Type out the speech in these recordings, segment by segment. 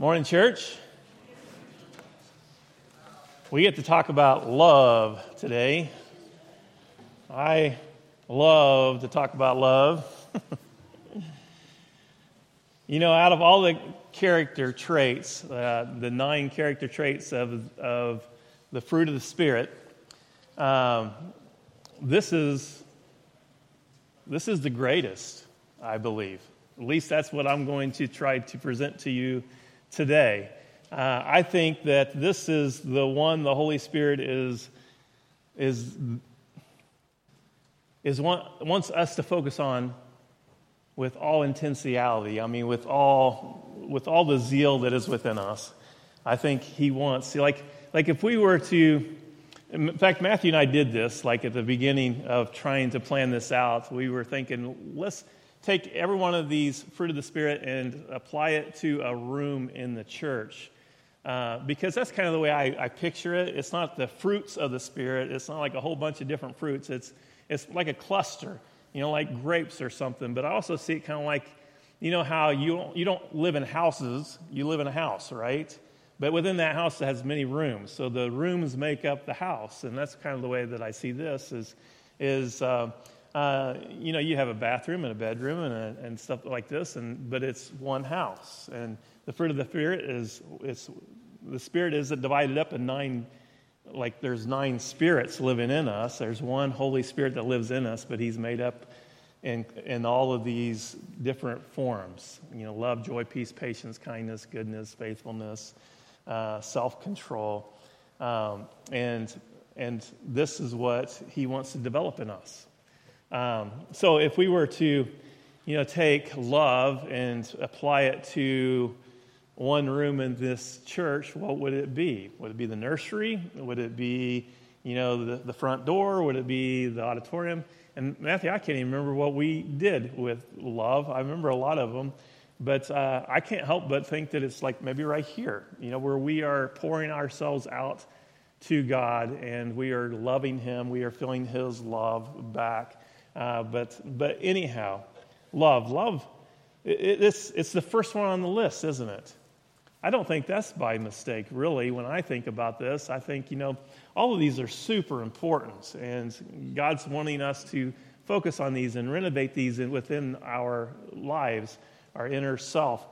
Morning, church. We get to talk about love today. I love to talk about love. you know, out of all the character traits, uh, the nine character traits of, of the fruit of the Spirit, um, this is this is the greatest, I believe. At least that's what I'm going to try to present to you today. Uh, I think that this is the one the Holy Spirit is, is, is want, wants us to focus on with all intentionality. I mean, with all, with all the zeal that is within us. I think He wants, like, like if we were to, in fact, Matthew and I did this, like at the beginning of trying to plan this out. We were thinking, let's take every one of these fruit of the Spirit and apply it to a room in the church. Uh, because that's kind of the way I, I, picture it. It's not the fruits of the Spirit, it's not like a whole bunch of different fruits. It's, it's like a cluster, you know, like grapes or something. But I also see it kind of like, you know, how you don't, you don't live in houses, you live in a house, right? But within that house, it has many rooms. So the rooms make up the house. And that's kind of the way that I see this is, is uh, uh, you know, you have a bathroom and a bedroom and, a, and stuff like this, and, but it's one house. And the fruit of the Spirit is, it's, the Spirit is divided up in nine, like there's nine spirits living in us. There's one Holy Spirit that lives in us, but He's made up in, in all of these different forms. You know, love, joy, peace, patience, kindness, goodness, faithfulness, uh, self control. Um, and, and this is what He wants to develop in us. Um, so if we were to, you know, take love and apply it to one room in this church, what would it be? Would it be the nursery? Would it be, you know, the, the front door? Would it be the auditorium? And Matthew, I can't even remember what we did with love. I remember a lot of them, but uh, I can't help but think that it's like maybe right here, you know, where we are pouring ourselves out to God and we are loving Him. We are feeling His love back. Uh, but, but anyhow, love. Love, it, it's, it's the first one on the list, isn't it? I don't think that's by mistake, really. When I think about this, I think, you know, all of these are super important, and God's wanting us to focus on these and renovate these within our lives, our inner self.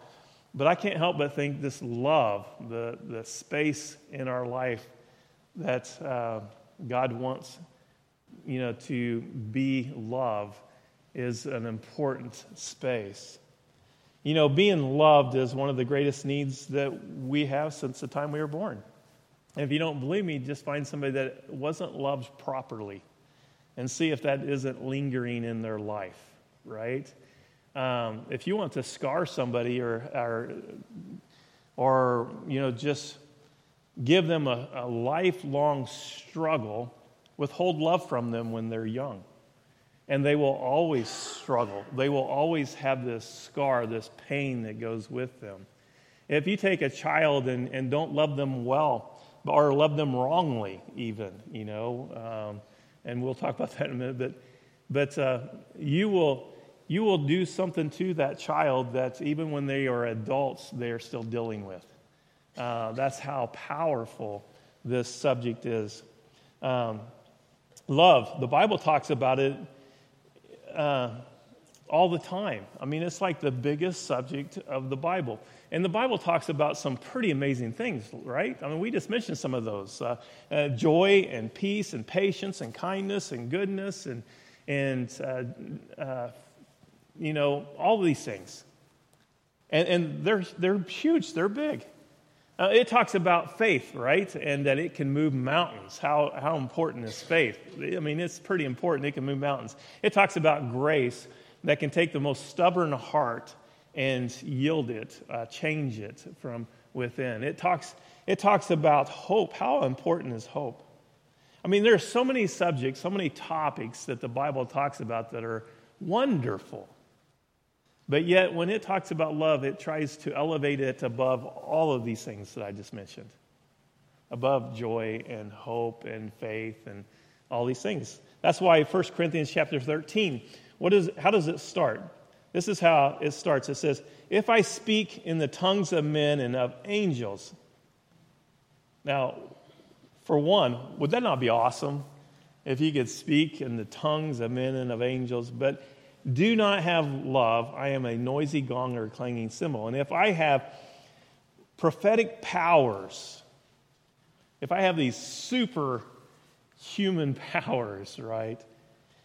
But I can't help but think this love, the, the space in our life that uh, God wants you know, to be love is an important space. You know, being loved is one of the greatest needs that we have since the time we were born. And if you don't believe me, just find somebody that wasn't loved properly and see if that isn't lingering in their life, right? Um, if you want to scar somebody or, or, or you know, just give them a, a lifelong struggle, withhold love from them when they're young. And they will always struggle. They will always have this scar, this pain that goes with them. If you take a child and, and don't love them well, or love them wrongly, even, you know, um, and we'll talk about that in a minute, but, but uh, you, will, you will do something to that child that even when they are adults, they are still dealing with. Uh, that's how powerful this subject is. Um, Love, the Bible talks about it uh, all the time. I mean, it's like the biggest subject of the Bible. And the Bible talks about some pretty amazing things, right? I mean, we just mentioned some of those uh, uh, joy and peace and patience and kindness and goodness and, and uh, uh, you know, all these things. And, and they're, they're huge, they're big. Uh, it talks about faith, right? And that it can move mountains. How, how important is faith? I mean, it's pretty important. It can move mountains. It talks about grace that can take the most stubborn heart and yield it, uh, change it from within. It talks, it talks about hope. How important is hope? I mean, there are so many subjects, so many topics that the Bible talks about that are wonderful. But yet, when it talks about love, it tries to elevate it above all of these things that I just mentioned above joy and hope and faith and all these things. That's why 1 Corinthians chapter 13, what is, how does it start? This is how it starts. It says, If I speak in the tongues of men and of angels. Now, for one, would that not be awesome if you could speak in the tongues of men and of angels, but do not have love? I am a noisy gong or clanging cymbal. And if I have prophetic powers, if I have these super human powers, right,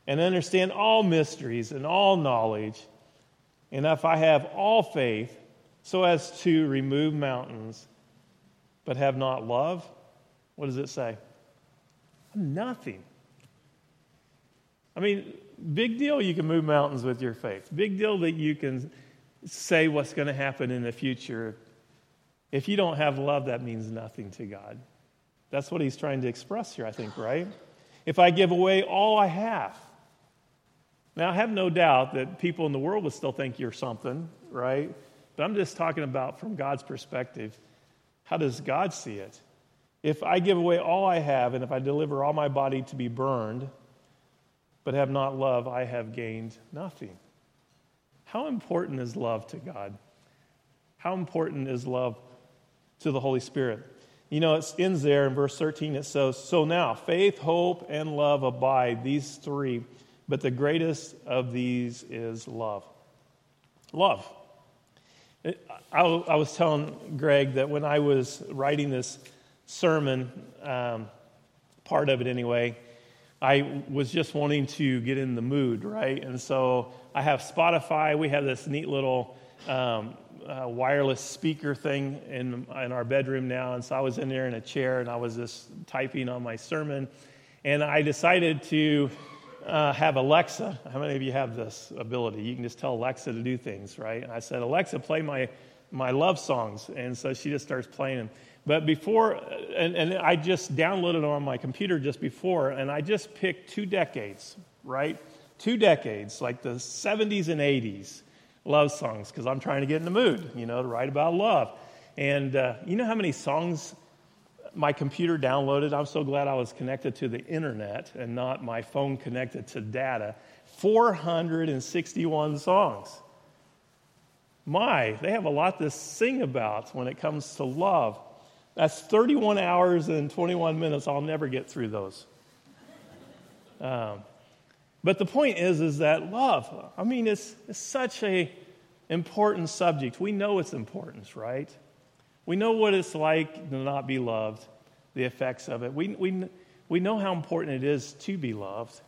and understand all mysteries and all knowledge, and if I have all faith so as to remove mountains, but have not love, what does it say? Nothing. I mean, big deal you can move mountains with your faith. Big deal that you can say what's going to happen in the future. If you don't have love, that means nothing to God. That's what he's trying to express here, I think, right? If I give away all I have. Now, I have no doubt that people in the world would still think you're something, right? But I'm just talking about from God's perspective. How does God see it? If I give away all I have, and if I deliver all my body to be burned, but have not love, I have gained nothing. How important is love to God? How important is love to the Holy Spirit? You know, it ends there in verse 13. It says, So now, faith, hope, and love abide, these three, but the greatest of these is love. Love. I, was telling Greg that when I was writing this sermon, um, part of it anyway, I was just wanting to get in the mood, right? And so I have Spotify. We have this neat little um, uh, wireless speaker thing in, in our bedroom now. And so I was in there in a chair and I was just typing on my sermon. And I decided to uh, have Alexa. How many of you have this ability? You can just tell Alexa to do things, right? And I said, Alexa, play my, my love songs. And so she just starts playing them. But before, and, and I just downloaded on my computer just before, and I just picked two decades, right? Two decades, like the 70s and 80s love songs, because I'm trying to get in the mood, you know, to write about love. And uh, you know how many songs my computer downloaded? I'm so glad I was connected to the internet and not my phone connected to data. 461 songs. My, they have a lot to sing about when it comes to love. That's 31 hours and 21 minutes. I'll never get through those. Um, but the point is, is that love, I mean, it's, it's such a important subject. We know its importance, right? We know what it's like to not be loved, the effects of it. We, we, we know how important it is to be loved.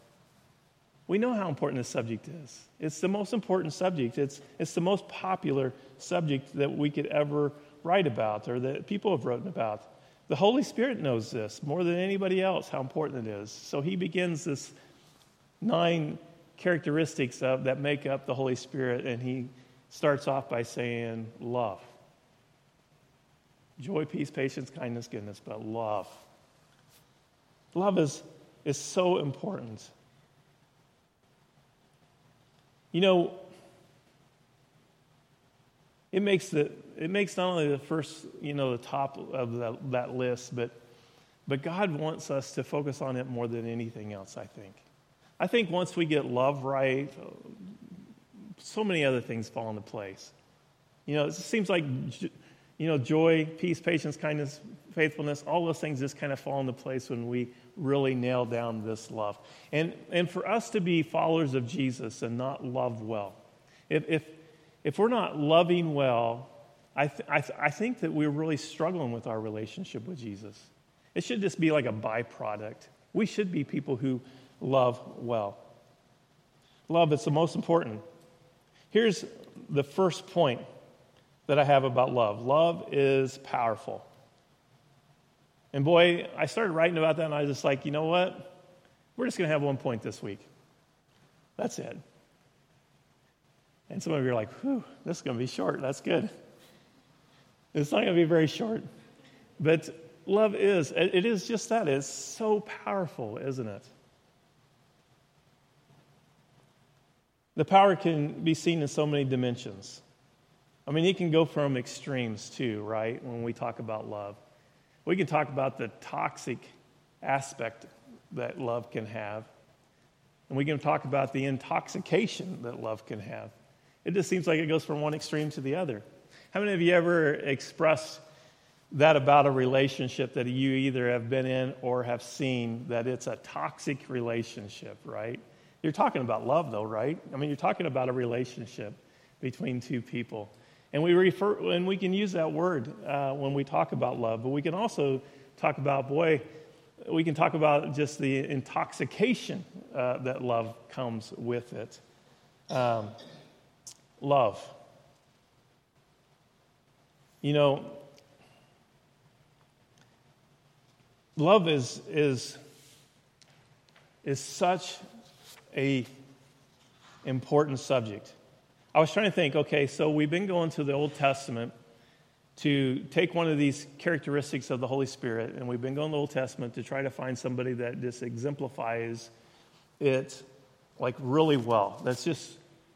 We know how important this subject is. It's the most important subject. It's, it's the most popular subject that we could ever write about or that people have written about. The Holy Spirit knows this more than anybody else, how important it is. So he begins this nine characteristics of, that make up the Holy Spirit, and he starts off by saying love. Joy, peace, patience, kindness, goodness, but love. Love is, is so important. You know, it makes the it makes not only the first, you know, the top of that, that list, but, but God wants us to focus on it more than anything else, I think. I think once we get love right, so many other things fall into place. You know, it seems like, you know, joy, peace, patience, kindness, faithfulness, all those things just kind of fall into place when we really nail down this love. And, and for us to be followers of Jesus and not love well, if, if, if we're not loving well, I, th- I, th- I think that we're really struggling with our relationship with Jesus. It should just be like a byproduct. We should be people who love well. Love is the most important. Here's the first point that I have about love love is powerful. And boy, I started writing about that and I was just like, you know what? We're just going to have one point this week. That's it. And some of you are like, whew, this is going to be short. That's good. It's not going to be very short. But love is, it is just that. It's so powerful, isn't it? The power can be seen in so many dimensions. I mean, it can go from extremes too, right? When we talk about love, we can talk about the toxic aspect that love can have, and we can talk about the intoxication that love can have. It just seems like it goes from one extreme to the other. How many of you ever expressed that about a relationship that you either have been in or have seen that it's a toxic relationship, right? You're talking about love, though, right? I mean, you're talking about a relationship between two people. And we refer, and we can use that word uh, when we talk about love, but we can also talk about, boy, we can talk about just the intoxication uh, that love comes with it. Um, love. You know, love is, is, is such a important subject. I was trying to think, okay, so we've been going to the Old Testament to take one of these characteristics of the Holy Spirit, and we've been going to the Old Testament to try to find somebody that just exemplifies it like really well. That's just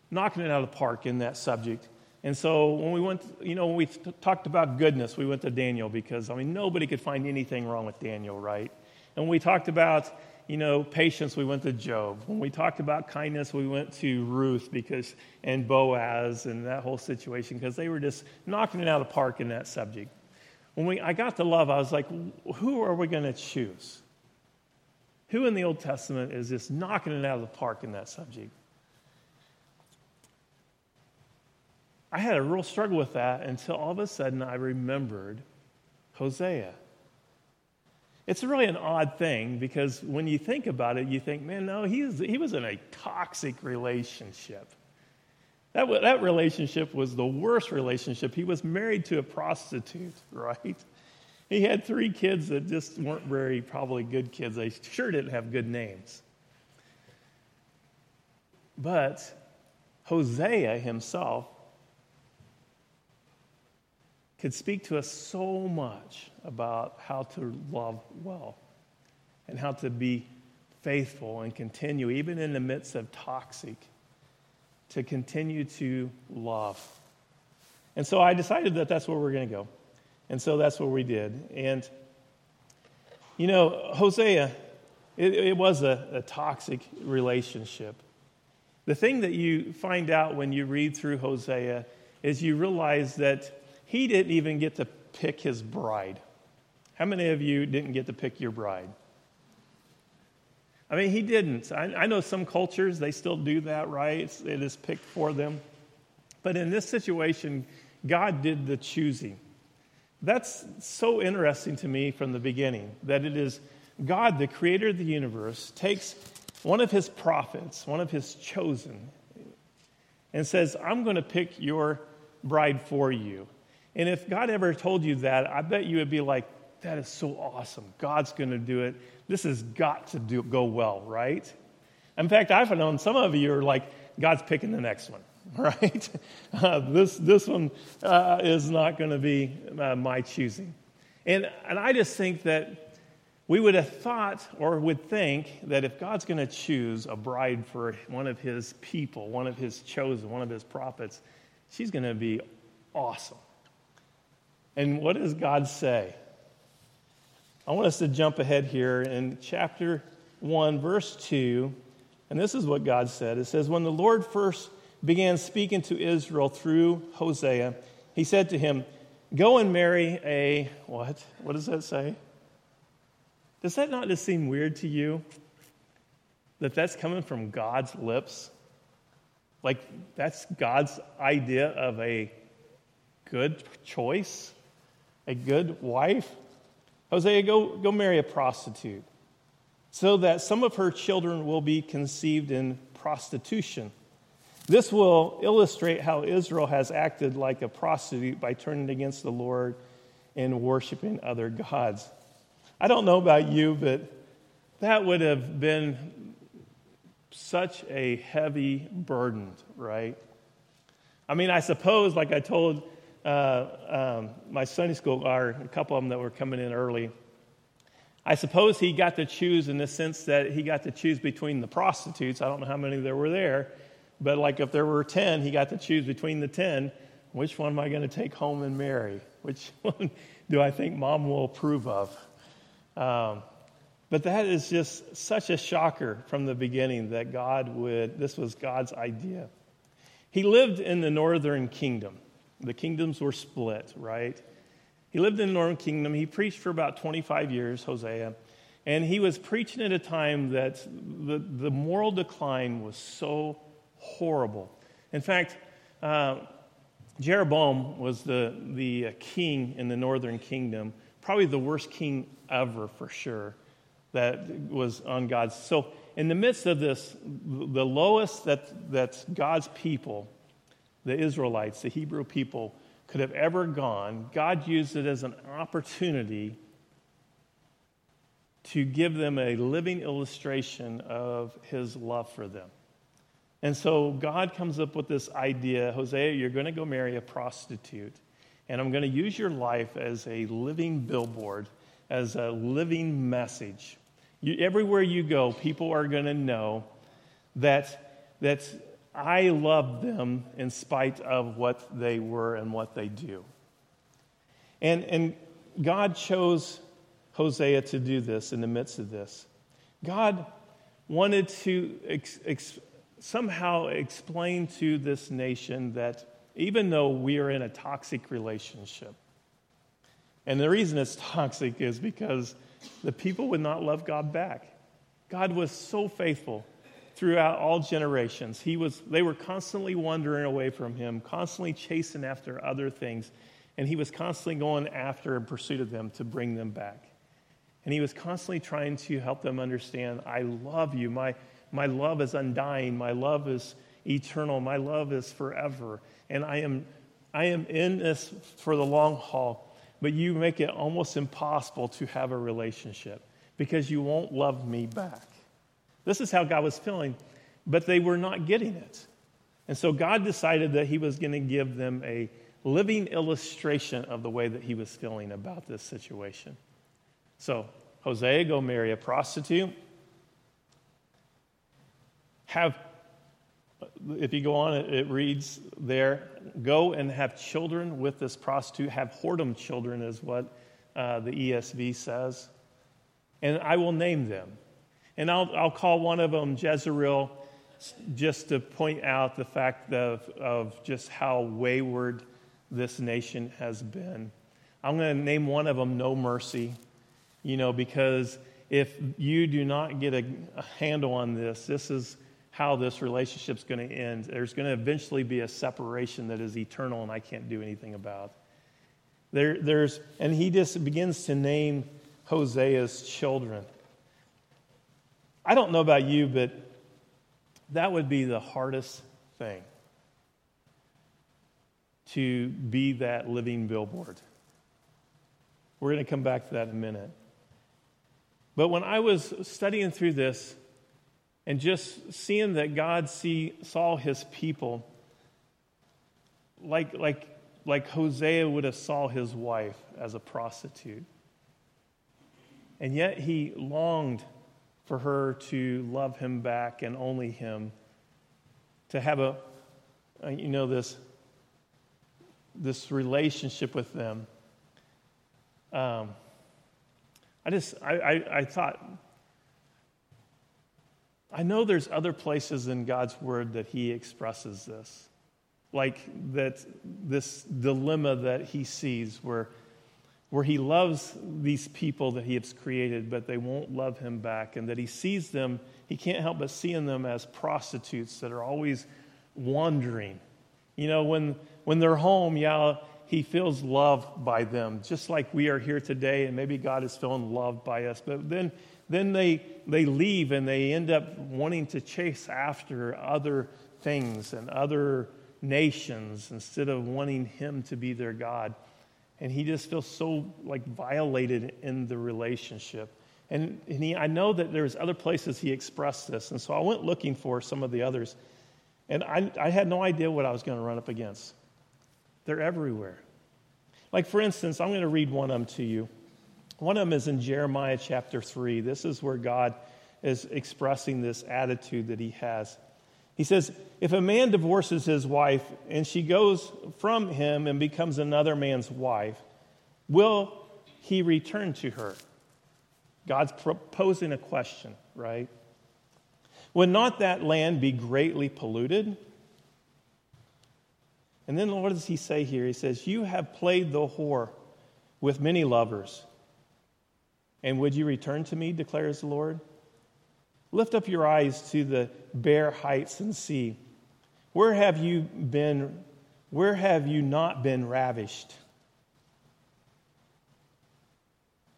knocking it out of the park in that subject. And so when we went, you know, when we talked about goodness, we went to Daniel because, I mean, nobody could find anything wrong with Daniel, right? And when we talked about you know, patience, we went to Job. When we talked about kindness, we went to Ruth because and Boaz and that whole situation because they were just knocking it out of the park in that subject. When we, I got to love, I was like, who are we going to choose? Who in the Old Testament is just knocking it out of the park in that subject? I had a real struggle with that until all of a sudden I remembered Hosea. It's really an odd thing because when you think about it, you think, man, no, he was, he was in a toxic relationship. That, that relationship was the worst relationship. He was married to a prostitute, right? He had three kids that just weren't very probably good kids. They sure didn't have good names. But Hosea himself could speak to us so much about how to love well and how to be faithful and continue, even in the midst of toxic, to continue to love. And so I decided that that's where we're going to go. And so that's what we did. And, you know, Hosea, it, it was a, a toxic relationship. The thing that you find out when you read through Hosea is you realize that he didn't even get to pick his bride. How many of you didn't get to pick your bride? I mean, he didn't. I, I know some cultures, they still do that, right? It's, it is picked for them. But in this situation, God did the choosing. That's so interesting to me from the beginning that it is God, the creator of the universe, takes one of his prophets, one of his chosen, and says, I'm going to pick your bride for you. And if God ever told you that, I bet you would be like, that is so awesome. God's going to do it. This has got to do, go well, right? In fact, I've known some of you are like, God's picking the next one, right? Uh, this, this one uh, is not going to be uh, my choosing. And, and I just think that we would have thought or would think that if God's going to choose a bride for one of his people, one of his chosen, one of his prophets, she's going to be awesome. And what does God say? I want us to jump ahead here in chapter 1, verse 2. And this is what God said. It says, When the Lord first began speaking to Israel through Hosea, he said to him, Go and marry a, what? What does that say? Does that not just seem weird to you? That that's coming from God's lips? Like, that's God's idea of a good choice? A good wife? Hosea, go, go marry a prostitute so that some of her children will be conceived in prostitution. This will illustrate how Israel has acted like a prostitute by turning against the Lord and worshiping other gods. I don't know about you, but that would have been such a heavy burden, right? I mean, I suppose, like I told uh, um, my Sunday school, or a couple of them that were coming in early, I suppose he got to choose in the sense that he got to choose between the prostitutes. I don't know how many there were there, but like if there were 10, he got to choose between the 10. Which one am I going to take home and marry? Which one do I think mom will approve of? Um, but that is just such a shocker from the beginning that God would, this was God's idea. He lived in the northern kingdom. The kingdoms were split, right? He lived in the northern kingdom. He preached for about 25 years, Hosea. And he was preaching at a time that the, the moral decline was so horrible. In fact, uh, Jeroboam was the, the king in the northern kingdom, probably the worst king ever for sure, that was on God's. So, in the midst of this, the lowest that, that God's people, the Israelites, the Hebrew people, could have ever gone, God used it as an opportunity to give them a living illustration of his love for them. And so God comes up with this idea Hosea, you're going to go marry a prostitute, and I'm going to use your life as a living billboard, as a living message. You, everywhere you go, people are going to know that, that I love them in spite of what they were and what they do. And, and God chose Hosea to do this in the midst of this. God wanted to ex- ex- somehow explain to this nation that even though we are in a toxic relationship, and the reason it's toxic is because the people would not love God back. God was so faithful throughout all generations. He was, they were constantly wandering away from Him, constantly chasing after other things, and He was constantly going after in pursuit of them to bring them back. And he was constantly trying to help them understand I love you. My, my love is undying. My love is eternal. My love is forever. And I am, I am in this for the long haul. But you make it almost impossible to have a relationship because you won't love me back. This is how God was feeling, but they were not getting it. And so God decided that He was going to give them a living illustration of the way that He was feeling about this situation. So, Hosea, go marry a prostitute. Have, if you go on, it, reads there, go and have children with this prostitute. Have whoredom children, is what uh, the ESV says. And I will name them. And I'll, I'll call one of them Jezreel, just to point out the fact of, of just how wayward this nation has been. I'm going to name one of them No Mercy you know, because if you do not get a, a handle on this, this is how this relationship's going to end. There's going to eventually be a separation that is eternal and I can't do anything about. There, there's, and he just begins to name Hosea's children. I don't know about you, but that would be the hardest thing to be that living billboard. We're going to come back to that in a minute. But when I was studying through this and just seeing that God see, saw his people like, like, like Hosea would have saw his wife as a prostitute. And yet he longed for her to love him back and only him, to have a, a you know, this, this relationship with them. Um, I just, I, I, I thought, I know there's other places in God's word that he expresses this. Like that, this dilemma that he sees where, where he loves these people that he has created, but they won't love him back, and that he sees them, he can't help but seeing them as prostitutes that are always wandering. You know, when, when they're home, yeah, he feels loved by them, just like we are here today, and maybe God is feeling loved by us. But then, then they, they leave and they end up wanting to chase after other things and other nations instead of wanting him to be their God. And he just feels so like violated in the relationship. And, and he, I know that there's other places he expressed this. And so I went looking for some of the others. And I, I had no idea what I was going to run up against. They're everywhere. Like, for instance, I'm going to read one of them to you. One of them is in Jeremiah chapter 3. This is where God is expressing this attitude that he has. He says, If a man divorces his wife and she goes from him and becomes another man's wife, will he return to her? God's proposing a question, right? Would not that land be greatly polluted? And then what does he say here? He says, You have played the whore with many lovers. And would you return to me, declares the Lord? Lift up your eyes to the bare heights and see. Where have you been? Where have you not been ravished?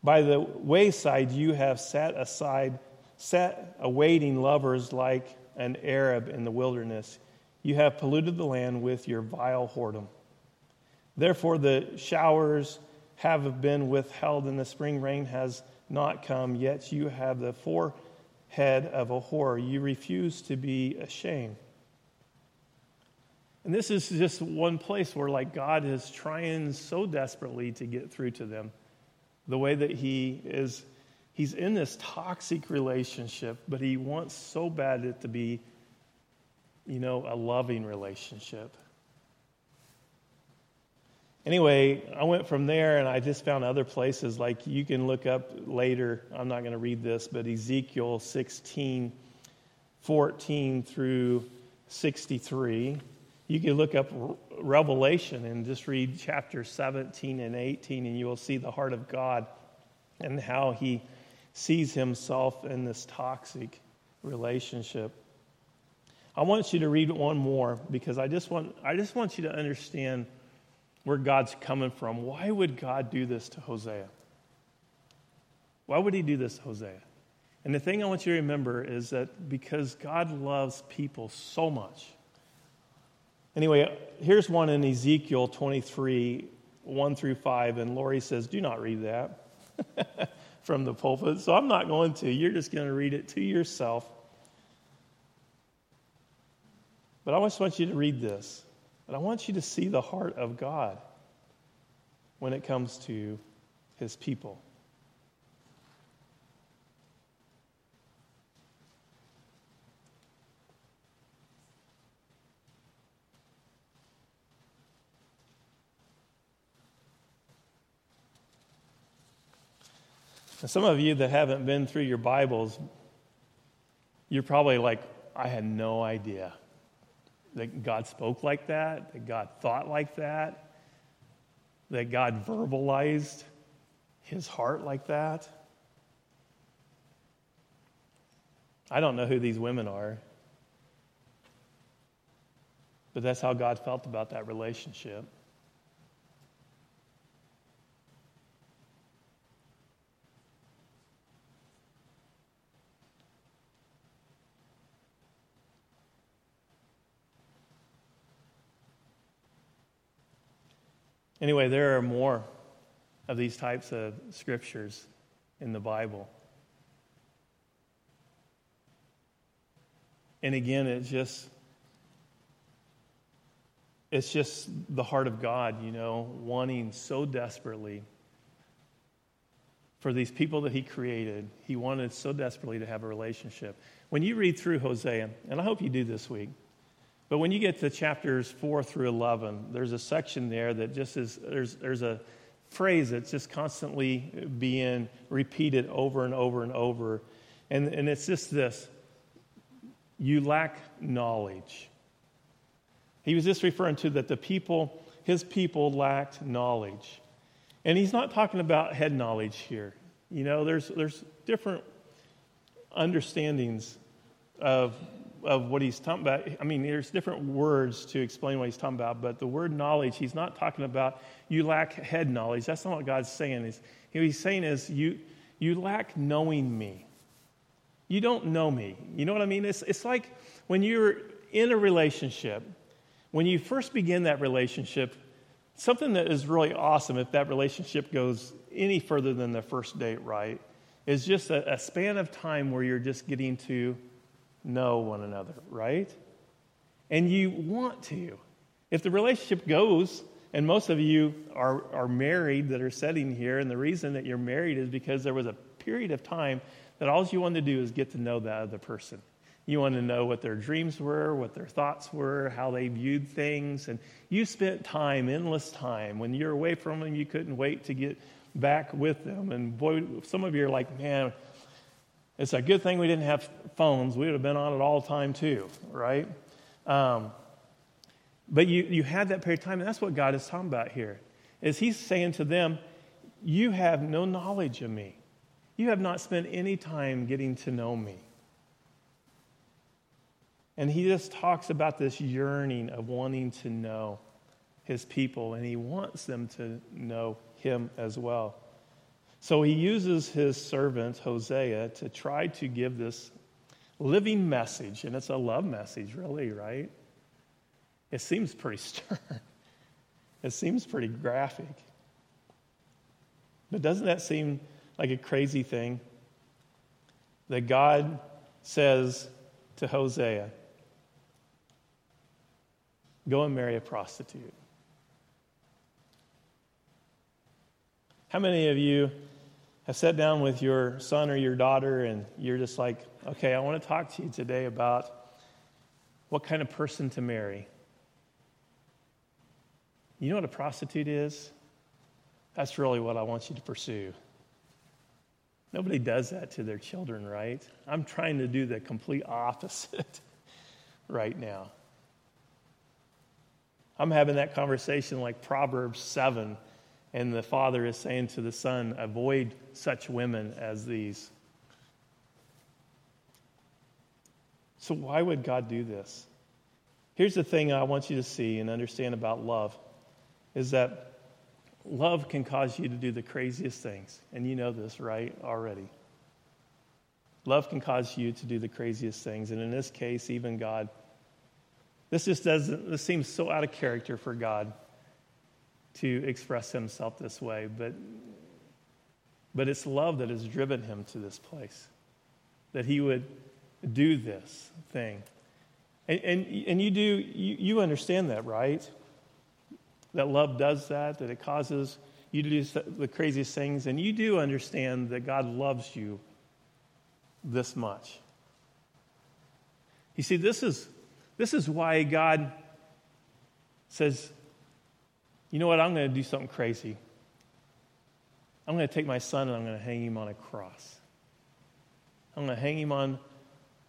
By the wayside you have sat aside, sat awaiting lovers like an Arab in the wilderness. You have polluted the land with your vile whoredom. Therefore, the showers have been withheld, and the spring rain has not come, yet you have the forehead of a whore. You refuse to be ashamed. And this is just one place where, like, God is trying so desperately to get through to them. The way that He is, He's in this toxic relationship, but He wants so bad it to be you know, a loving relationship. Anyway, I went from there and I just found other places. Like you can look up later, I'm not going to read this, but Ezekiel 16, 14 through 63. You can look up Revelation and just read chapter 17 and 18, and you will see the heart of God and how he sees himself in this toxic relationship. I want you to read one more because I just want, I just want you to understand where God's coming from. Why would God do this to Hosea? Why would he do this to Hosea? And the thing I want you to remember is that because God loves people so much. Anyway, here's one in Ezekiel 23, 1 through 5, and Lori says, Do not read that from the pulpit. So I'm not going to. You're just going to read it to yourself. But I just want you to read this. But I want you to see the heart of God when it comes to his people. some of you that haven't been through your Bibles, you're probably like, I had no idea that God spoke like that, that God thought like that, that God verbalized his heart like that. I don't know who these women are, but that's how God felt about that relationship. Anyway, there are more of these types of scriptures in the Bible. And again, it's just it's just the heart of God, you know, wanting so desperately for these people that he created. He wanted so desperately to have a relationship. When you read through Hosea, and I hope you do this week, but when you get to chapters 4 through 11, there's a section there that just is, there's, there's a phrase that's just constantly being repeated over and over and over. And, and it's just this you lack knowledge. He was just referring to that the people, his people lacked knowledge. And he's not talking about head knowledge here. You know, there's, there's different understandings of of what he's talking about. I mean, there's different words to explain what he's talking about, but the word knowledge, he's not talking about you lack head knowledge. That's not what God's saying. He's, what he's saying is you you lack knowing me. You don't know me. You know what I mean? It's it's like when you're in a relationship, when you first begin that relationship, something that is really awesome if that relationship goes any further than the first date, right? Is just a, a span of time where you're just getting to know one another, right? And you want to. If the relationship goes, and most of you are, are married that are sitting here, and the reason that you're married is because there was a period of time that all you wanted to do is get to know that other person. You wanted to know what their dreams were, what their thoughts were, how they viewed things. And you spent time, endless time. When you're away from them, you couldn't wait to get back with them. And boy, some of you are like, man, it's a good thing we didn't have phones. We would have been on it all the time too, right? Um, But you, you had that period of time, and that's what God is talking about here. Is He's saying to them, You have no knowledge of me. You have not spent any time getting to know me. And he just talks about this yearning of wanting to know his people, and he wants them to know him as well. So he uses his servant, Hosea, to try to give this living message, and it's a love message, really, right? It seems pretty stern. It seems pretty graphic. But doesn't that seem like a crazy thing? That God says to Hosea, Go and marry a prostitute. How many of you have sat down with your son or your daughter and you're just like, okay, I want to talk to you today about what kind of person to marry? You know what a prostitute is? That's really what I want you to pursue. Nobody does that to their children, right? I'm trying to do the complete opposite right now. I'm having that conversation like Proverbs 7, and the father is saying to the son, Avoid such women as these. So, why would God do this? Here's the thing I want you to see and understand about love is that love can cause you to do the craziest things. And you know this, right? Already. Love can cause you to do the craziest things. And in this case, even God this just doesn't, this seems so out of character for God to express himself this way, but, but it's love that has driven him to this place, that he would do this thing. And, and, and you do, you, you understand that, right? That love does that, that it causes you to do the craziest things, and you do understand that God loves you this much. You see, this is this is why God says, you know what, I'm going to do something crazy. I'm going to take my son and I'm going to hang him on a cross. I'm going to hang him on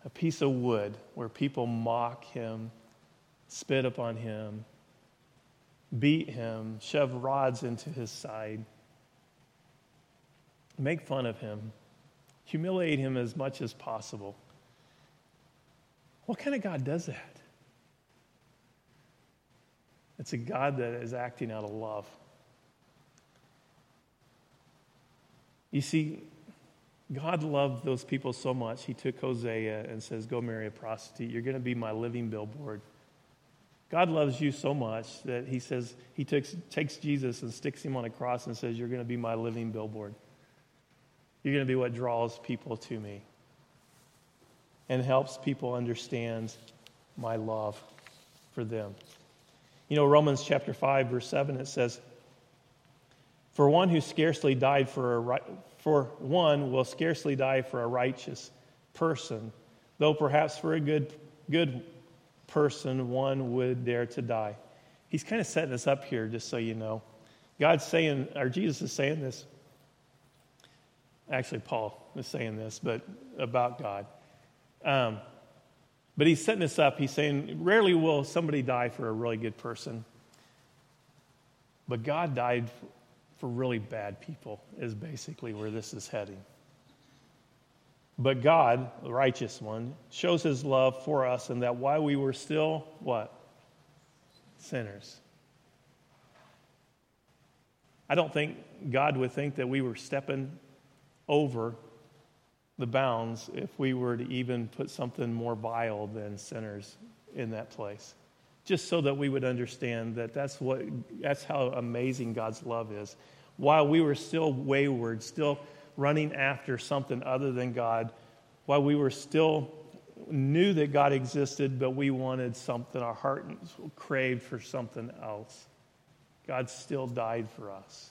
a piece of wood where people mock him, spit upon him, beat him, shove rods into his side, make fun of him, humiliate him as much as possible. What kind of God does that? It's a God that is acting out of love. You see, God loved those people so much, he took Hosea and says, Go marry a prostitute. You're going to be my living billboard. God loves you so much that he says, He takes, takes Jesus and sticks him on a cross and says, You're going to be my living billboard. You're going to be what draws people to me and helps people understand my love for them. You know, Romans chapter 5, verse 7, it says, For one who scarcely died for a right, for one will scarcely die for a righteous person, though perhaps for a good, good person one would dare to die. He's kind of setting this up here, just so you know. God's saying, or Jesus is saying this. Actually, Paul is saying this, but about God. Um, but he's setting this up. He's saying, rarely will somebody die for a really good person. But God died for really bad people, is basically where this is heading. But God, the righteous one, shows his love for us and that while we were still what? Sinners. I don't think God would think that we were stepping over the bounds if we were to even put something more vile than sinners in that place. Just so that we would understand that that's, what, that's how amazing God's love is. While we were still wayward, still running after something other than God, while we were still knew that God existed, but we wanted something, our heart craved for something else, God still died for us.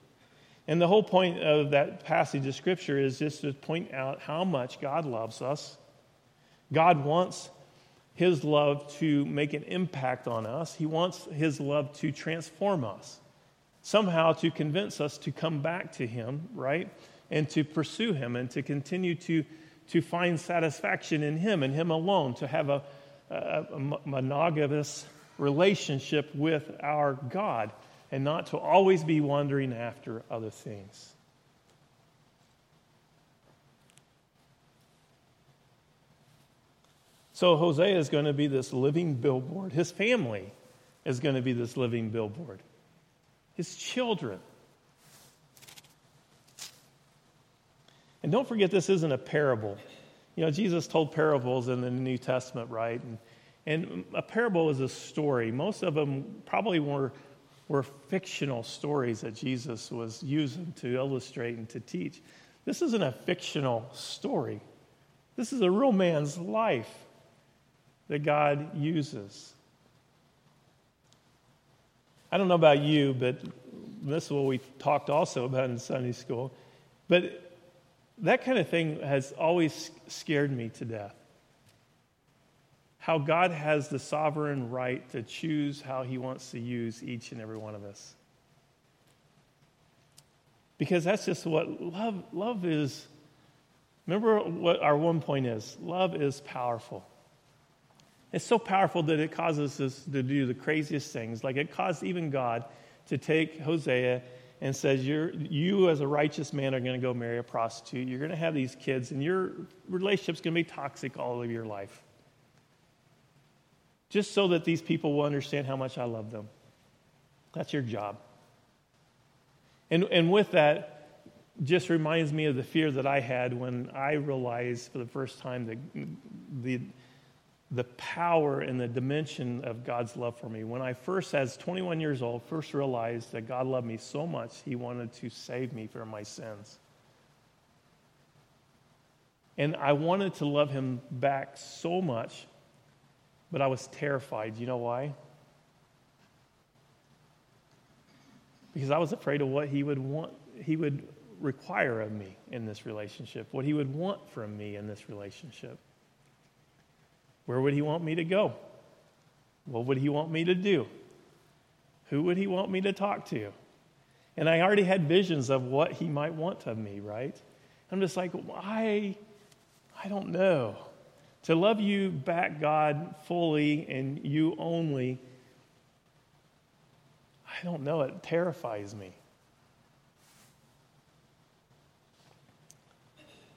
And the whole point of that passage of Scripture is just to point out how much God loves us. God wants His love to make an impact on us, He wants His love to transform us, somehow to convince us to come back to Him, right? And to pursue Him and to continue to, to find satisfaction in Him and Him alone, to have a, a, a monogamous relationship with our God and not to always be wandering after other things. So Hosea is going to be this living billboard. His family is going to be this living billboard. His children. And don't forget, this isn't a parable. You know, Jesus told parables in the New Testament, right? And, and a parable is a story. Most of them probably were were fictional stories that Jesus was using to illustrate and to teach. This isn't a fictional story. This is a real man's life that God uses. I don't know about you, but this is what we talked also about in Sunday school. But that kind of thing has always scared me to death how God has the sovereign right to choose how he wants to use each and every one of us. Because that's just what love love is. Remember what our one point is. Love is powerful. It's so powerful that it causes us to do the craziest things. Like it caused even God to take Hosea and says, You're, You, as a righteous man, are going to go marry a prostitute. You're going to have these kids, and your relationship's going to be toxic all of your life just so that these people will understand how much I love them. That's your job. And, and with that, just reminds me of the fear that I had when I realized for the first time the, the, the power and the dimension of God's love for me. When I first, as 21 years old, first realized that God loved me so much, He wanted to save me from my sins. And I wanted to love Him back so much but I was terrified. You know why? Because I was afraid of what he would want, he would require of me in this relationship, what he would want from me in this relationship. Where would he want me to go? What would he want me to do? Who would he want me to talk to? And I already had visions of what he might want of me, right? I'm just like, I, I don't know. To love you back, God, fully and you only, I don't know, it terrifies me.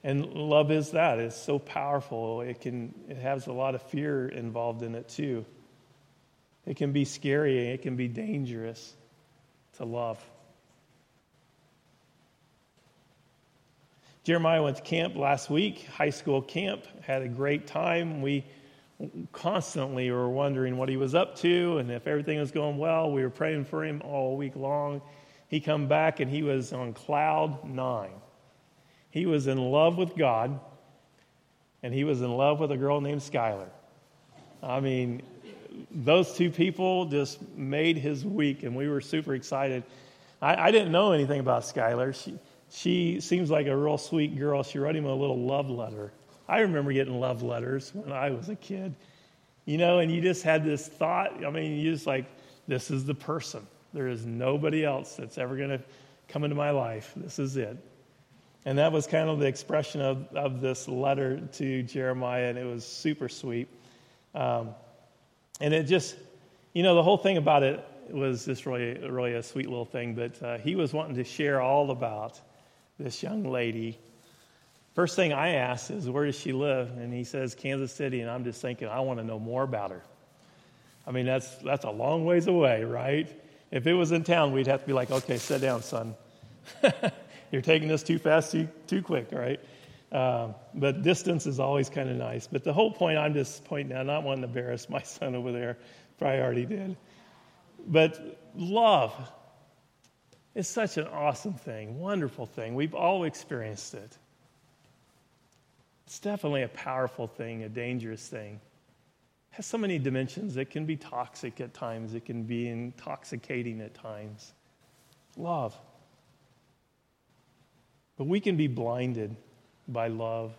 And love is that. It's so powerful. It can it has a lot of fear involved in it too. It can be scary, it can be dangerous to love. Jeremiah went to camp last week, high school camp, had a great time. We constantly were wondering what he was up to and if everything was going well. We were praying for him all week long. He come back and he was on cloud 9. He was in love with God and he was in love with a girl named Skylar. I mean, those two people just made his week and we were super excited. I, I didn't know anything about Skylar. She, she seems like a real sweet girl. She wrote him a little love letter. I remember getting love letters when I was a kid, you know, and you just had this thought. I mean, you just like, this is the person. There is nobody else that's ever going to come into my life. This is it. And that was kind of the expression of, of this letter to Jeremiah, and it was super sweet. Um, and it just, you know, the whole thing about it was just really, really a sweet little thing, but uh, he was wanting to share all about this young lady. First thing I asked is, Where does she live? And he says, Kansas City. And I'm just thinking, I want to know more about her. I mean, that's, that's a long ways away, right? If it was in town, we'd have to be like, Okay, sit down, son. You're taking this too fast, too, too quick, right? Uh, but distance is always kind of nice. But the whole point, I'm just pointing out, not wanting to embarrass my son over there. Probably already did. But love, it's such an awesome thing, wonderful thing. We've all experienced it. It's definitely a powerful thing, a dangerous thing. has so many dimensions. It can be toxic at times, it can be intoxicating at times. Love. But we can be blinded by love.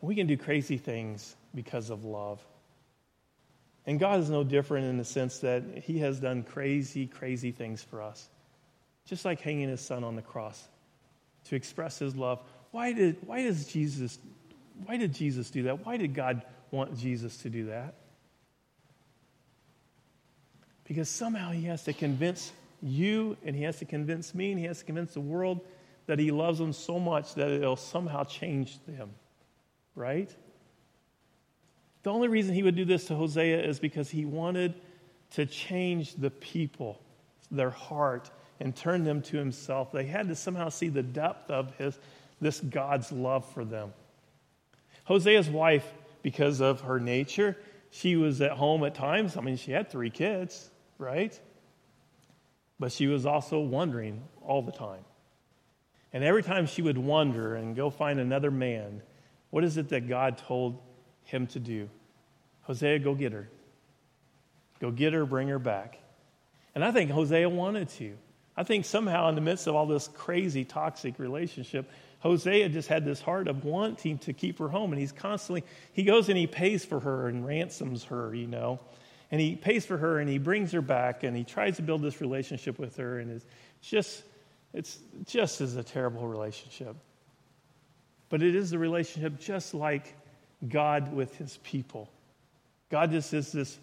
We can do crazy things because of love. And God is no different in the sense that He has done crazy, crazy things for us. Just like hanging His Son on the cross to express His love. Why did, why does Jesus, why did Jesus do that? Why did God want Jesus to do that? Because somehow He has to convince you and He has to convince me and He has to convince the world that He loves them so much that it'll somehow change them. Right? The only reason he would do this to Hosea is because he wanted to change the people, their heart, and turn them to himself. They had to somehow see the depth of his, this God's love for them. Hosea's wife, because of her nature, she was at home at times. I mean, she had three kids, right? But she was also wondering all the time. And every time she would wonder and go find another man, what is it that God told him to do. Hosea, go get her. Go get her, bring her back. And I think Hosea wanted to. I think somehow, in the midst of all this crazy, toxic relationship, Hosea just had this heart of wanting to keep her home. And he's constantly, he goes and he pays for her and ransoms her, you know. And he pays for her and he brings her back and he tries to build this relationship with her. And it's just, it's just as a terrible relationship. But it is a relationship just like God with his people. God just is this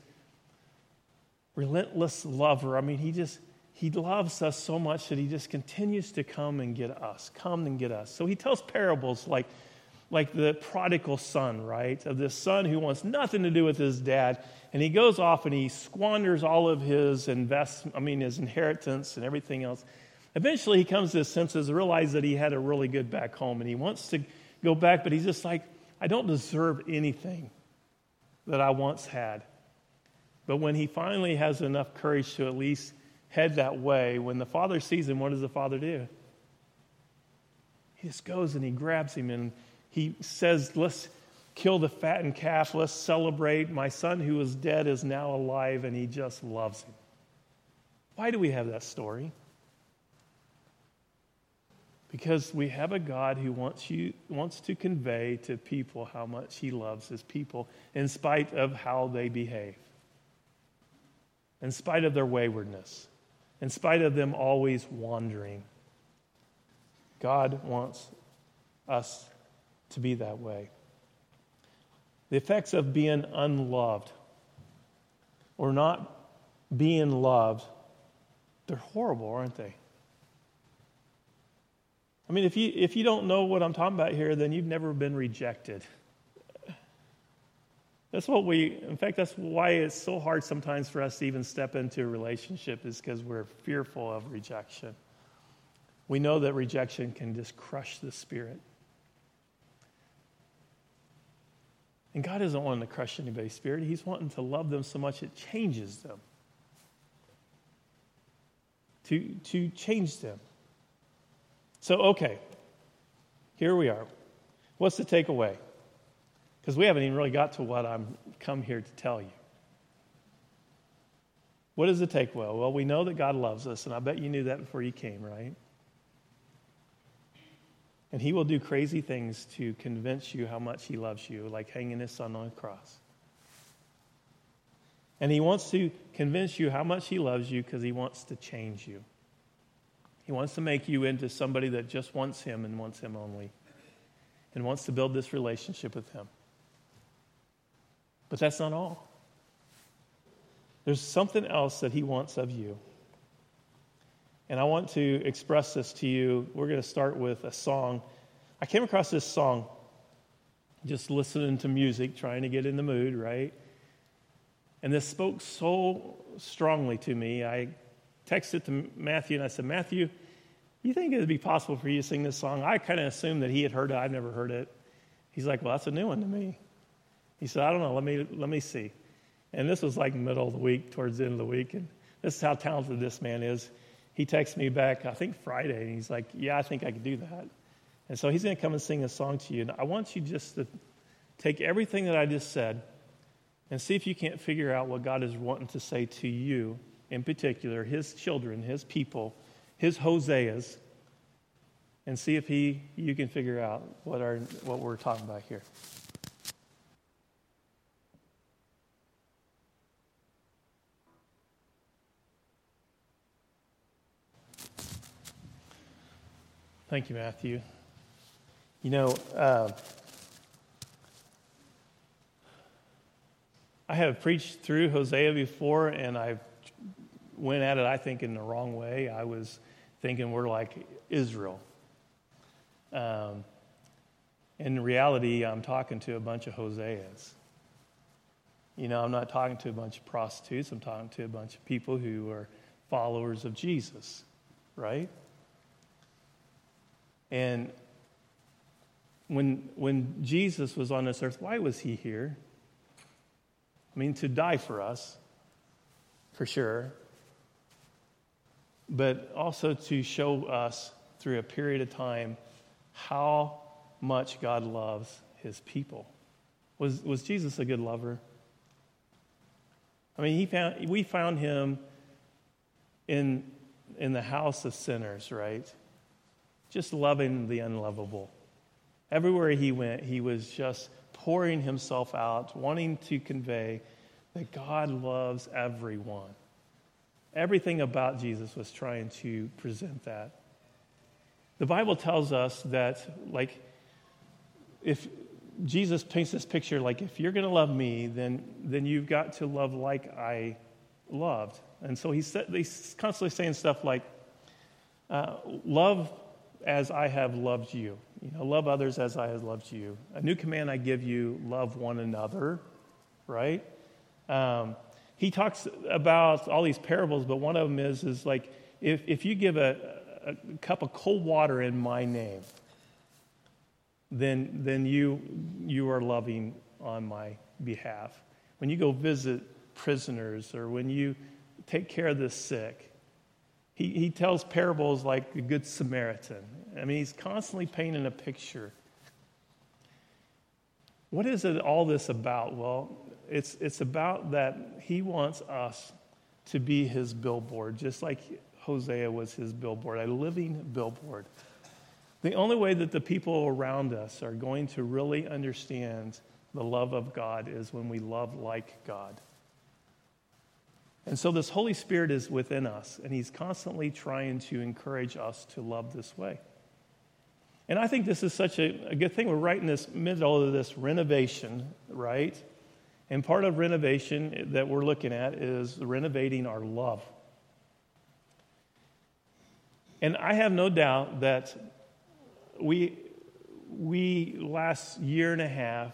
relentless lover. I mean, he just he loves us so much that he just continues to come and get us, come and get us. So he tells parables like like the prodigal son, right? Of this son who wants nothing to do with his dad, and he goes off and he squanders all of his invest, I mean his inheritance and everything else. Eventually he comes to his senses, realizes that he had a really good back home, and he wants to go back, but he's just like, I don't deserve anything that I once had. But when he finally has enough courage to at least head that way, when the father sees him, what does the father do? He just goes and he grabs him and he says, Let's kill the fattened calf. Let's celebrate. My son who was dead is now alive, and he just loves him. Why do we have that story? Because we have a God who wants, you, wants to convey to people how much he loves his people in spite of how they behave, in spite of their waywardness, in spite of them always wandering. God wants us to be that way. The effects of being unloved or not being loved, they're horrible, aren't they? I mean, if you, if you don't know what I'm talking about here, then you've never been rejected. That's what we, in fact, that's why it's so hard sometimes for us to even step into a relationship, is because we're fearful of rejection. We know that rejection can just crush the spirit. And God isn't wanting to crush anybody's spirit, He's wanting to love them so much it changes them. To, to change them. So, okay, here we are. What's the takeaway? Because we haven't even really got to what I'm come here to tell you. What is the takeaway? Well, we know that God loves us, and I bet you knew that before you came, right? And He will do crazy things to convince you how much He loves you, like hanging His Son on a cross. And He wants to convince you how much He loves you because He wants to change you. He wants to make you into somebody that just wants Him and wants Him only, and wants to build this relationship with Him. But that's not all. There's something else that He wants of you. And I want to express this to you. We're going to start with a song. I came across this song just listening to music, trying to get in the mood, right? And this spoke so strongly to me. I texted to Matthew and I said, Matthew, you think it would be possible for you to sing this song? I kind of assumed that he had heard it. I've never heard it. He's like, well, that's a new one to me. He said, I don't know. Let me, let me see. And this was like middle of the week, towards the end of the week. And this is how talented this man is. He texts me back, I think Friday, and he's like, yeah, I think I could do that. And so he's going to come and sing a song to you. And I want you just to, take everything that I just said and see if you can't figure out what God is wanting to say to you, in particular, his children, his people, his Hoseas, and see if he, you can figure out what, our, what we're talking about here. Thank you, Matthew. You know, uh, I have preached through Hosea before, and I went at it, I think, in the wrong way. I was thinking we're like Israel. Um, in reality, I'm talking to a bunch of Hoseas. You know, I'm not talking to a bunch of prostitutes, I'm talking to a bunch of people who are followers of Jesus, right? And when, when Jesus was on this earth, why was he here? I mean, to die for us, for sure, but also to show us through a period of time how much God loves his people. Was, was Jesus a good lover? I mean, he found, we found him in, in the house of sinners, right? just loving the unlovable. Everywhere he went, he was just pouring himself out, wanting to convey that God loves everyone. Everything about Jesus was trying to present that. The Bible tells us that, like, if Jesus paints this picture, like, if you're going to love me, then, then you've got to love like I loved. And so he's, he's constantly saying stuff like, uh, love as I have loved you. You know, love others as I have loved you. A new command I give you love one another, right? Um, he talks about all these parables, but one of them is, is like if, if you give a, a cup of cold water in my name, then, then you, you are loving on my behalf. When you go visit prisoners or when you take care of the sick, he, he tells parables like the Good Samaritan. I mean, he's constantly painting a picture. What is it, all this about? Well, it's, it's about that he wants us to be his billboard, just like Hosea was his billboard, a living billboard. The only way that the people around us are going to really understand the love of God is when we love like God. And so this Holy Spirit is within us, and He's constantly trying to encourage us to love this way. And I think this is such a, a, good thing. We're right in this middle of this renovation, right? And part of renovation that we're looking at is renovating our love. And I have no doubt that we, we last year and a half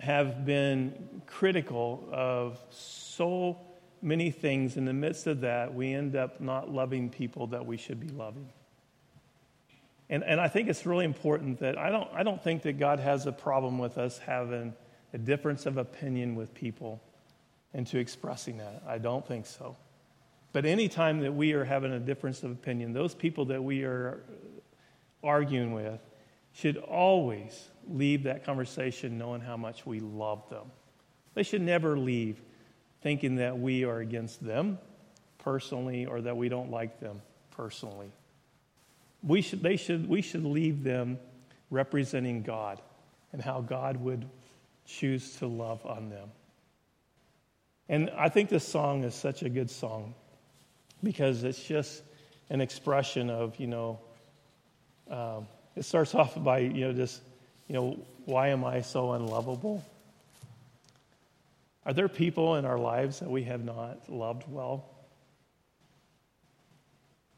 have been critical of so many things. In the midst of that, we end up not loving people that we should be loving. And, and I think it's really important that I don't, I don't think that God has a problem with us having a difference of opinion with people and to expressing that. I don't think so. But anytime that we are having a difference of opinion, those people that we are arguing with should always leave that conversation knowing how much we love them. They should never leave thinking that we are against them personally or that we don't like them personally. We should, they should, we should leave them representing God and how God would choose to love on them. And I think this song is such a good song because it's just an expression of, you know, um, it starts off by, you know, just you know, why am I so unlovable? Are there people in our lives that we have not loved well?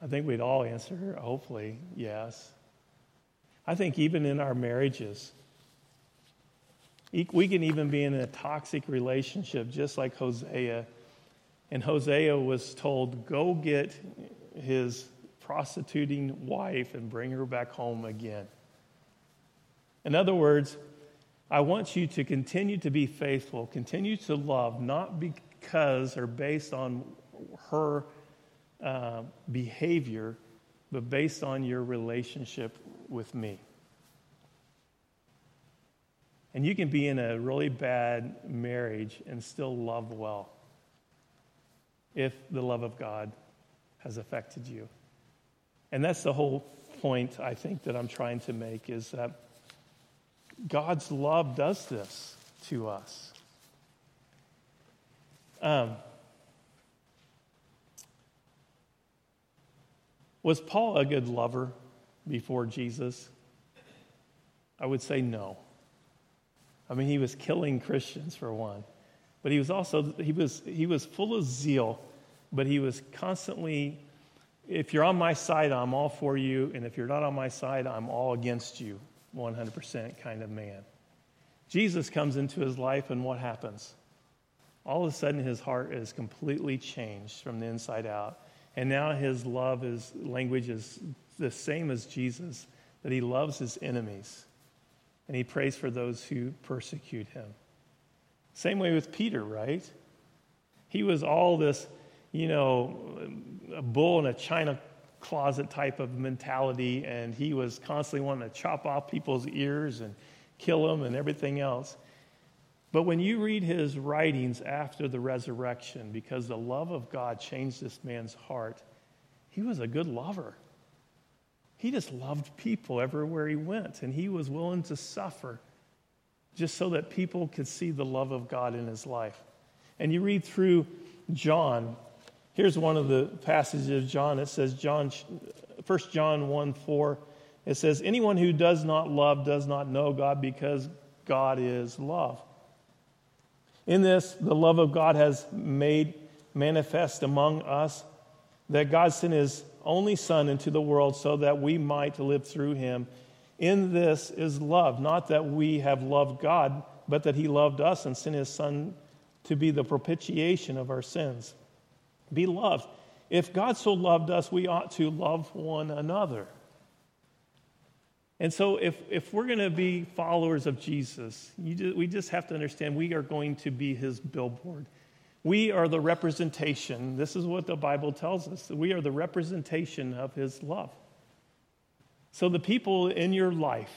I think we'd all answer, hopefully, yes. I think even in our marriages, we can even be in a toxic relationship, just like Hosea. And Hosea was told, go get his prostituting wife and bring her back home again. In other words, I want you to continue to be faithful, continue to love, not because or based on her uh, behavior, but based on your relationship with me. And you can be in a really bad marriage and still love well if the love of God has affected you. And that's the whole point I think that I'm trying to make is that God's love does this to us. Um, was Paul a good lover before Jesus? I would say no. I mean, he was killing Christians for one, but he was also he was he was full of zeal, but he was constantly. If you're on my side, I'm all for you, and if you're not on my side, I'm all against you. 100% kind of man. Jesus comes into his life, and what happens? All of a sudden, his heart is completely changed from the inside out. And now his love, his language is the same as Jesus, that he loves his enemies and he prays for those who persecute him. Same way with Peter, right? He was all this, you know, a bull in a china closet type of mentality, and he was constantly wanting to chop off people's ears and kill them and everything else. But when you read his writings after the resurrection, because the love of God changed this man's heart, he was a good lover. He just loved people everywhere he went, and he was willing to suffer just so that people could see the love of God in his life. And you read through John. Here's one of the passages of John. It says, John, 1 John 1 4, it says, Anyone who does not love does not know God because God is love. In this, the love of God has made manifest among us that God sent his only Son into the world so that we might live through him. In this is love, not that we have loved God, but that he loved us and sent his Son to be the propitiation of our sins. Beloved, if God so loved us, we ought to love one another. And so, if, if we're going to be followers of Jesus, just, we just have to understand we are going to be his billboard. We are the representation. This is what the Bible tells us. We are the representation of His love. So, the people in your life,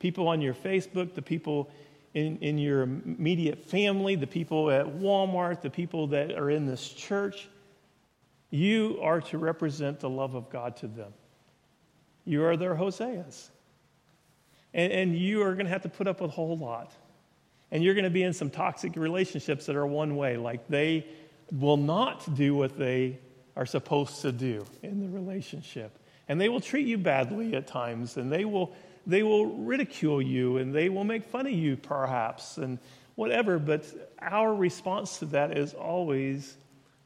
people on your Facebook, the people in, in your immediate family, the people at Walmart, the people that are in this church, you are to represent the love of God to them. You are their Hoseas. And, and you are going to have to put up with a whole lot. And you're going to be in some toxic relationships that are one way, like they will not do what they are supposed to do in the relationship. And they will treat you badly at times, and they will, they will ridicule you, and they will make fun of you, perhaps, and whatever. But our response to that is always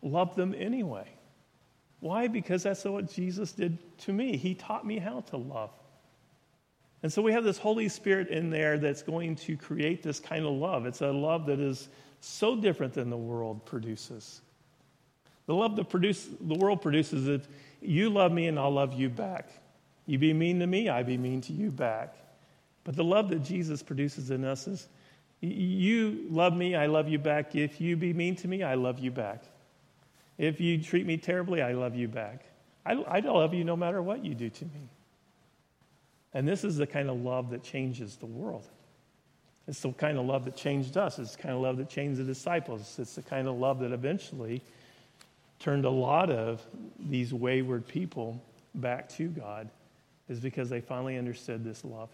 love them anyway. Why? Because that's what Jesus did to me. He taught me how to love. And so we have this Holy Spirit in there that's going to create this kind of love. It's a love that is so different than the world produces. The love that produce, the world produces is you love me and I'll love you back. You be mean to me, I be mean to you back. But the love that Jesus produces in us is you love me, I love you back. If you be mean to me, I love you back. If you treat me terribly, I love you back. I, I love you no matter what you do to me. And this is the kind of love that changes the world. It's the kind of love that changed us. It's the kind of love that changed the disciples. It's the kind of love that eventually turned a lot of these wayward people back to God, is because they finally understood this love.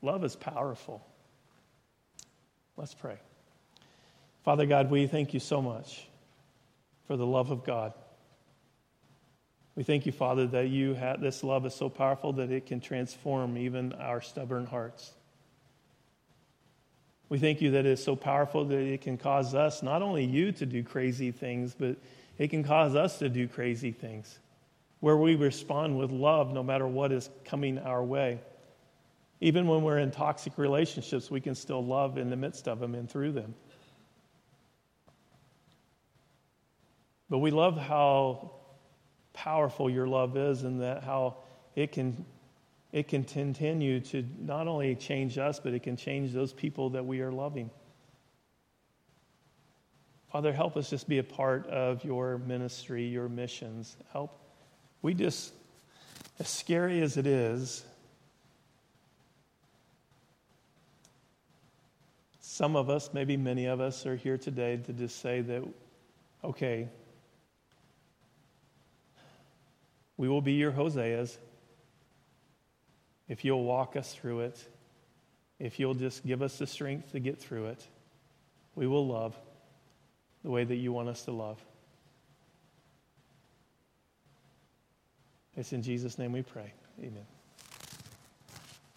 Love is powerful. Let's pray. Father God, we thank you so much for the love of God. We thank you, Father, that you have this love is so powerful that it can transform even our stubborn hearts. We thank you that it is so powerful that it can cause us, not only you to do crazy things, but it can cause us to do crazy things where we respond with love no matter what is coming our way. Even when we're in toxic relationships, we can still love in the midst of them and through them. But we love how powerful your love is and that how it can it can continue to not only change us but it can change those people that we are loving. Father help us just be a part of your ministry your missions. Help. We just as scary as it is some of us, maybe many of us, are here today to just say that, okay, we will be your Hoseas if you'll walk us through it, if you'll just give us the strength to get through it. We will love the way that you want us to love. It's in Jesus' name we pray. Amen.